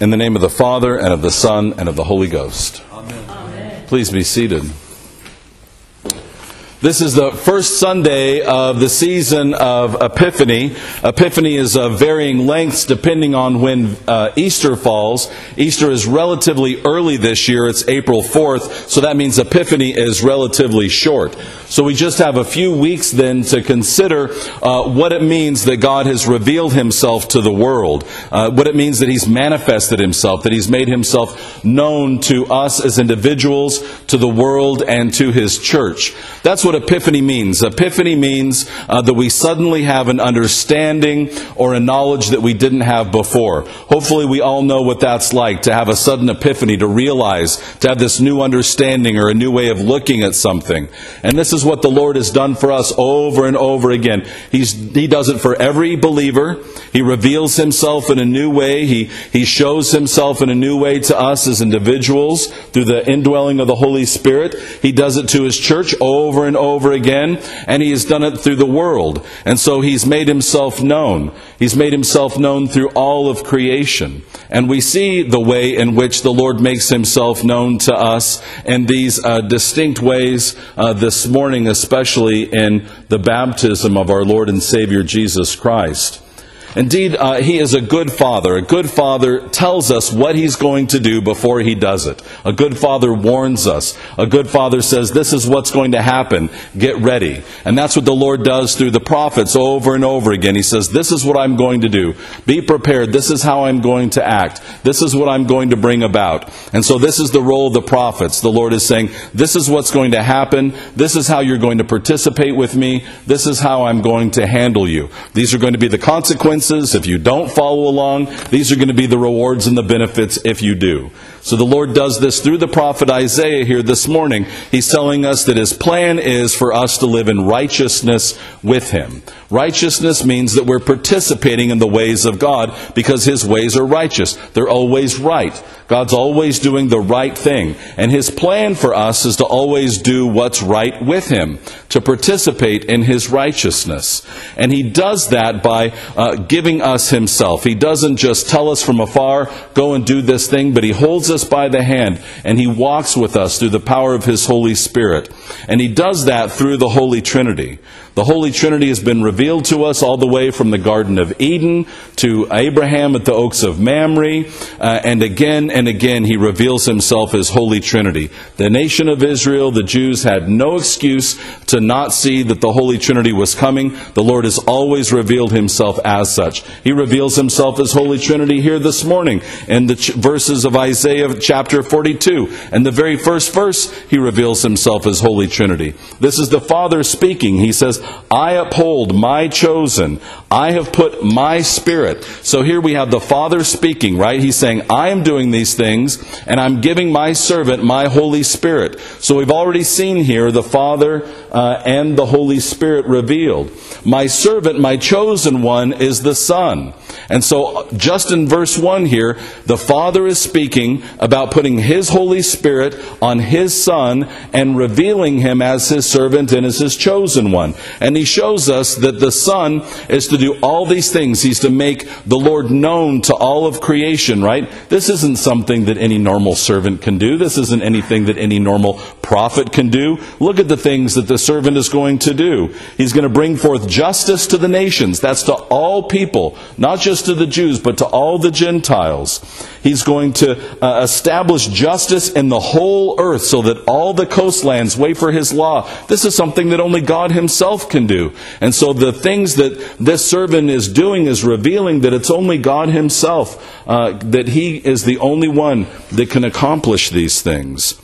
In the name of the Father, and of the Son, and of the Holy Ghost. Amen. Please be seated. This is the first Sunday of the season of Epiphany. Epiphany is of varying lengths depending on when uh, Easter falls. Easter is relatively early this year. It's April 4th, so that means Epiphany is relatively short. So we just have a few weeks then to consider uh, what it means that God has revealed himself to the world, uh, what it means that he's manifested himself, that he's made himself known to us as individuals, to the world, and to his church. That's what what epiphany means. Epiphany means uh, that we suddenly have an understanding or a knowledge that we didn't have before. Hopefully, we all know what that's like to have a sudden epiphany, to realize, to have this new understanding or a new way of looking at something. And this is what the Lord has done for us over and over again. He's, he does it for every believer. He reveals himself in a new way. He, he shows himself in a new way to us as individuals through the indwelling of the Holy Spirit. He does it to his church over and over again, and he has done it through the world. And so he's made himself known. He's made himself known through all of creation. And we see the way in which the Lord makes himself known to us in these uh, distinct ways uh, this morning, especially in the baptism of our Lord and Savior Jesus Christ. Indeed, uh, he is a good father. A good father tells us what he's going to do before he does it. A good father warns us. A good father says, This is what's going to happen. Get ready. And that's what the Lord does through the prophets over and over again. He says, This is what I'm going to do. Be prepared. This is how I'm going to act. This is what I'm going to bring about. And so, this is the role of the prophets. The Lord is saying, This is what's going to happen. This is how you're going to participate with me. This is how I'm going to handle you. These are going to be the consequences consequences if you don't follow along. These are going to be the rewards and the benefits if you do. So the Lord does this through the prophet Isaiah here this morning. He's telling us that his plan is for us to live in righteousness with him. Righteousness means that we're participating in the ways of God because his ways are righteous. They're always right. God's always doing the right thing. And his plan for us is to always do what's right with him, to participate in his righteousness. And he does that by uh, giving us himself. He doesn't just tell us from afar, go and do this thing, but he holds us by the hand and he walks with us through the power of his Holy Spirit. And he does that through the Holy Trinity. The Holy Trinity has been revealed to us all the way from the Garden of Eden to Abraham at the Oaks of Mamre, uh, and again and again he reveals himself as Holy Trinity. The nation of Israel, the Jews, had no excuse to not see that the Holy Trinity was coming. The Lord has always revealed himself as such. He reveals himself as Holy Trinity here this morning in the ch- verses of Isaiah chapter 42. And the very first verse, he reveals himself as Holy Trinity. This is the Father speaking. He says, I uphold my chosen. I have put my spirit. So here we have the Father speaking, right? He's saying, I am doing these things, and I'm giving my servant my Holy Spirit. So we've already seen here the Father uh, and the Holy Spirit revealed. My servant, my chosen one, is the Son. And so, uh, just in verse 1 here, the Father is speaking about putting His Holy Spirit on His Son and revealing Him as His servant and as His chosen one. And He shows us that the Son is to do all these things. He's to make the Lord known to all of creation, right? This isn't something that any normal servant can do. This isn't anything that any normal prophet can do. Look at the things that the servant is going to do. He's going to bring forth justice to the nations. That's to all people, not just to the Jews, but to all the Gentiles. He's going to uh, establish justice in the whole earth so that all the coastlands wait for his law. This is something that only God himself can do. And so the things that this servant is doing is revealing that it's only God himself, uh, that he is the only one that can accomplish these things.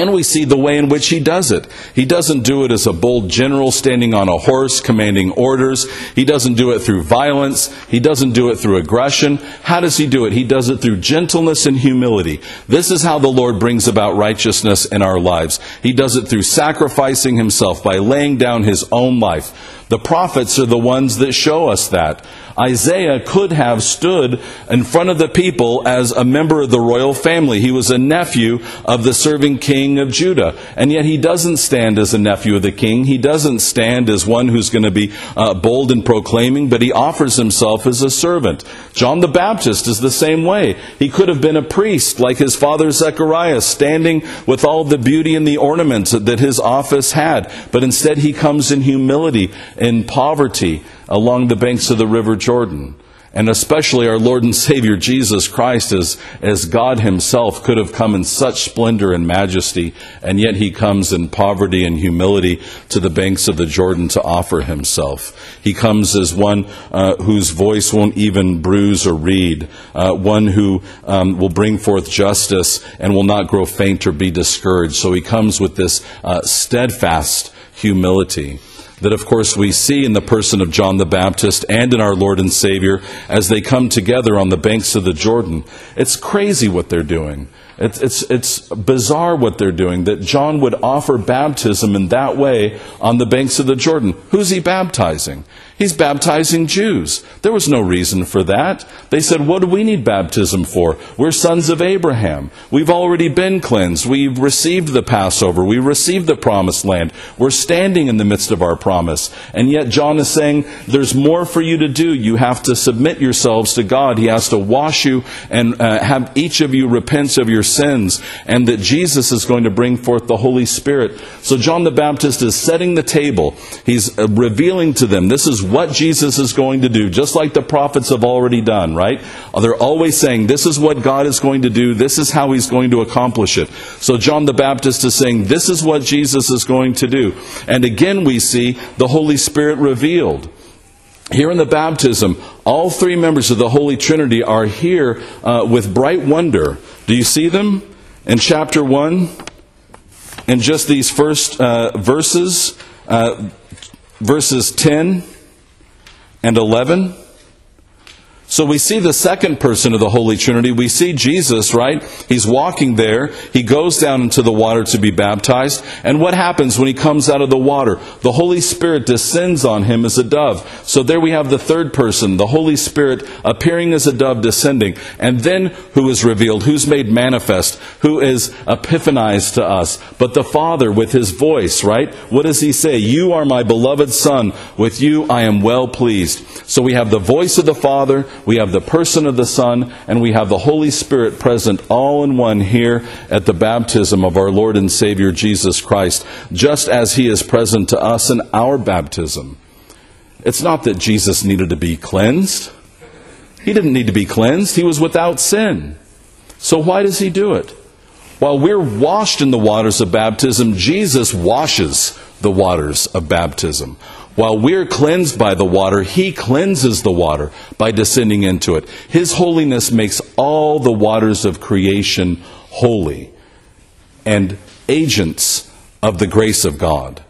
And we see the way in which he does it. He doesn't do it as a bold general standing on a horse commanding orders. He doesn't do it through violence. He doesn't do it through aggression. How does he do it? He does it through gentleness and humility. This is how the Lord brings about righteousness in our lives. He does it through sacrificing himself by laying down his own life The prophets are the ones that show us that. Isaiah could have stood in front of the people as a member of the royal family. He was a nephew of the serving king of Judah. And yet he doesn't stand as a nephew of the king. He doesn't stand as one who's going to be uh, bold in proclaiming, but he offers himself as a servant. John the Baptist is the same way. He could have been a priest like his father Zechariah, standing with all the beauty and the ornaments that his office had. But instead he comes in humility, in poverty, along the banks of the River Jordan. And especially our Lord and Savior Jesus Christ, as, as God Himself, could have come in such splendor and majesty, and yet He comes in poverty and humility to the banks of the Jordan to offer Himself. He comes as one uh, whose voice won't even bruise or reed, uh, one who um, will bring forth justice and will not grow faint or be discouraged. So He comes with this uh, steadfast humility that, of course, we see in the person of John the Baptist and in our Lord and Savior as they come together on the banks of the Jordan. It's crazy what they're doing. It's, it's, it's bizarre what they're doing, that John would offer baptism in that way on the banks of the Jordan. Who's he baptizing? He's baptizing Jews. There was no reason for that. They said, What do we need baptism for? We're sons of Abraham. We've already been cleansed. We've received the Passover. We received the promised land. We're standing in the midst of our promise. And yet, John is saying, There's more for you to do. You have to submit yourselves to God. He has to wash you and uh, have each of you repent of your sins. And that Jesus is going to bring forth the Holy Spirit. So, John the Baptist is setting the table. He's uh, revealing to them, This is what Jesus is going to do, just like the prophets have already done, right? They're always saying, this is what God is going to do, this is how he's going to accomplish it. So John the Baptist is saying, this is what Jesus is going to do. And again, we see the Holy Spirit revealed. Here in the baptism, all three members of the Holy Trinity are here uh, with bright wonder. Do you see them? In chapter 1, in just these first uh, verses, uh, verses 10 and 11. So we see the second person of the Holy Trinity. We see Jesus, right? He's walking there. He goes down into the water to be baptized. And what happens when he comes out of the water? The Holy Spirit descends on him as a dove. So there we have the third person, the Holy Spirit appearing as a dove descending. And then who is revealed? Who's made manifest? Who is epiphanized to us? But the Father with his voice, right? What does he say? You are my beloved Son. With you I am well pleased. So we have the voice of the Father we have the person of the Son, and we have the Holy Spirit present all in one here at the baptism of our Lord and Savior Jesus Christ, just as He is present to us in our baptism. It's not that Jesus needed to be cleansed. He didn't need to be cleansed. He was without sin. So why does He do it? While we're washed in the waters of baptism, Jesus washes the waters of baptism. While we're cleansed by the water, He cleanses the water by descending into it. His holiness makes all the waters of creation holy and agents of the grace of God.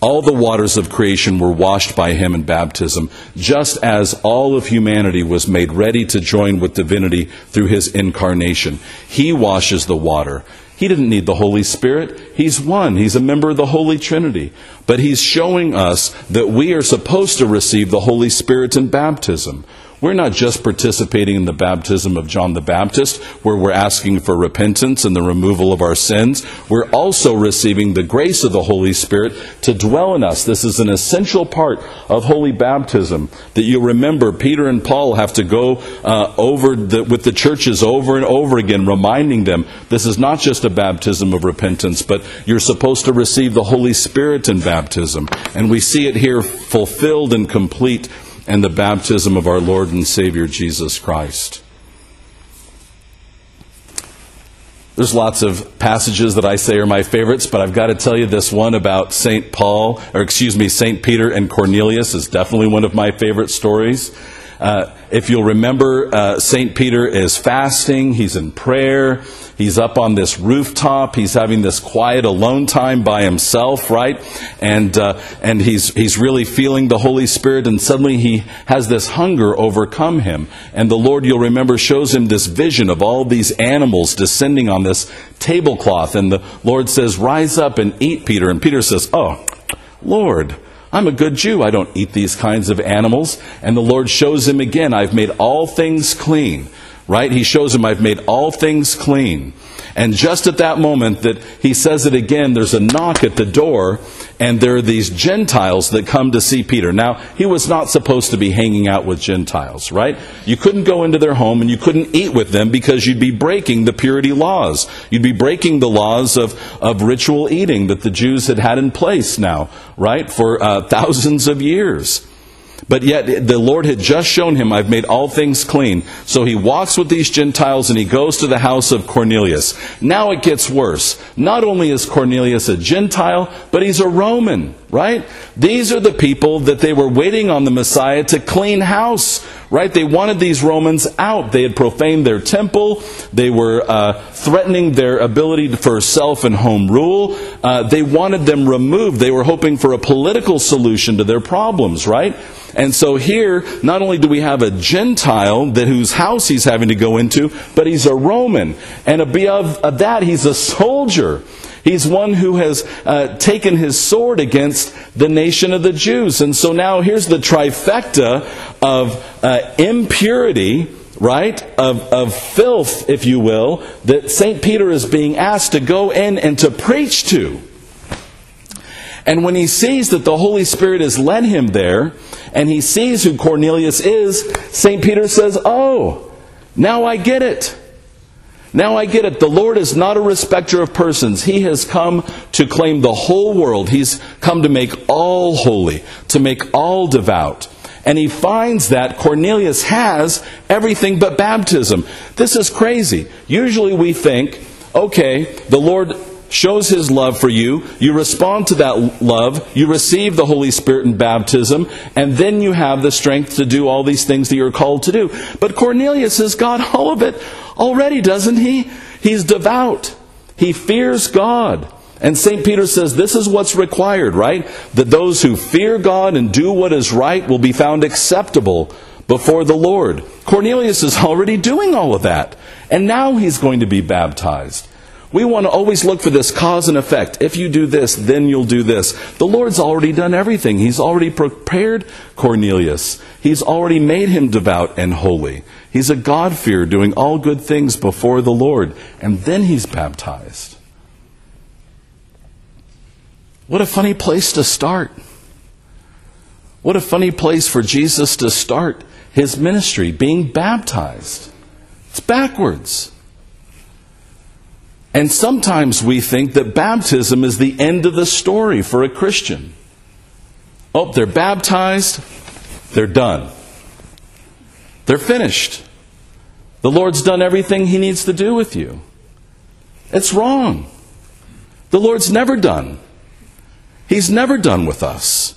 All the waters of creation were washed by him in baptism, just as all of humanity was made ready to join with divinity through his incarnation. He washes the water. He didn't need the Holy Spirit. He's one. He's a member of the Holy Trinity. But he's showing us that we are supposed to receive the Holy Spirit in baptism. We're not just participating in the baptism of John the Baptist, where we're asking for repentance and the removal of our sins. We're also receiving the grace of the Holy Spirit to dwell in us. This is an essential part of holy baptism that you remember Peter and Paul have to go uh, over the, with the churches over and over again, reminding them this is not just a baptism of repentance, but you're supposed to receive the Holy Spirit in baptism. And we see it here fulfilled and complete and the baptism of our Lord and Savior Jesus Christ. There's lots of passages that I say are my favorites, but I've got to tell you this one about St. Paul, or excuse me, St. Peter and Cornelius is definitely one of my favorite stories. Uh, if you'll remember, uh, St. Peter is fasting, he's in prayer, he's up on this rooftop, he's having this quiet alone time by himself, right? And, uh, and he's, he's really feeling the Holy Spirit, and suddenly he has this hunger overcome him. And the Lord, you'll remember, shows him this vision of all these animals descending on this tablecloth. And the Lord says, Rise up and eat, Peter. And Peter says, Oh, Lord, I'm a good Jew. I don't eat these kinds of animals. And the Lord shows him again, I've made all things clean. Right? He shows him, I've made all things clean. And just at that moment that he says it again, there's a knock at the door, and there are these Gentiles that come to see Peter. Now, he was not supposed to be hanging out with Gentiles, right? You couldn't go into their home and you couldn't eat with them because you'd be breaking the purity laws. You'd be breaking the laws of, of ritual eating that the Jews had had in place now, right, for uh, thousands of years. But yet the Lord had just shown him, I've made all things clean. So he walks with these Gentiles and he goes to the house of Cornelius. Now it gets worse. Not only is Cornelius a Gentile, but he's a Roman, right? These are the people that they were waiting on the Messiah to clean house, right? They wanted these Romans out. They had profaned their temple. They were uh, threatening their ability for self and home rule. Uh, they wanted them removed. They were hoping for a political solution to their problems, right? And so here, not only do we have a Gentile that whose house he's having to go into, but he's a Roman. And above that, he's a soldier. He's one who has uh, taken his sword against the nation of the Jews. And so now here's the trifecta of uh, impurity, right? Of, of filth, if you will, that St. Peter is being asked to go in and to preach to. And when he sees that the Holy Spirit has led him there, and he sees who Cornelius is, St. Peter says, Oh, now I get it. Now I get it. The Lord is not a respecter of persons. He has come to claim the whole world. He's come to make all holy, to make all devout. And he finds that Cornelius has everything but baptism. This is crazy. Usually we think, okay, the Lord shows his love for you. You respond to that love. You receive the Holy Spirit in baptism. And then you have the strength to do all these things that you're called to do. But Cornelius has got all of it already, doesn't he? He's devout. He fears God. And St. Peter says this is what's required, right? That those who fear God and do what is right will be found acceptable before the Lord. Cornelius is already doing all of that. And now he's going to be baptized. We want to always look for this cause and effect. If you do this, then you'll do this. The Lord's already done everything. He's already prepared Cornelius. He's already made him devout and holy. He's a God-fearer doing all good things before the Lord. And then he's baptized. What a funny place to start. What a funny place for Jesus to start his ministry, being baptized. It's backwards. And sometimes we think that baptism is the end of the story for a Christian. Oh, they're baptized, they're done. They're finished. The Lord's done everything He needs to do with you. It's wrong. The Lord's never done. He's never done with us.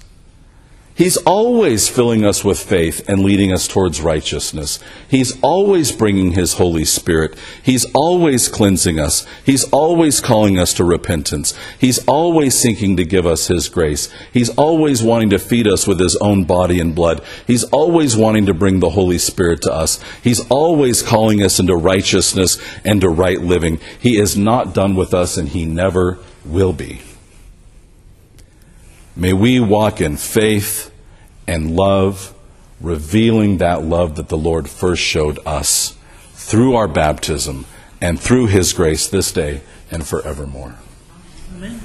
He's always filling us with faith and leading us towards righteousness. He's always bringing His Holy Spirit. He's always cleansing us. He's always calling us to repentance. He's always seeking to give us His grace. He's always wanting to feed us with His own body and blood. He's always wanting to bring the Holy Spirit to us. He's always calling us into righteousness and to right living. He is not done with us and He never will be. May we walk in faith and love, revealing that love that the Lord first showed us through our baptism and through His grace this day and forevermore. Amen.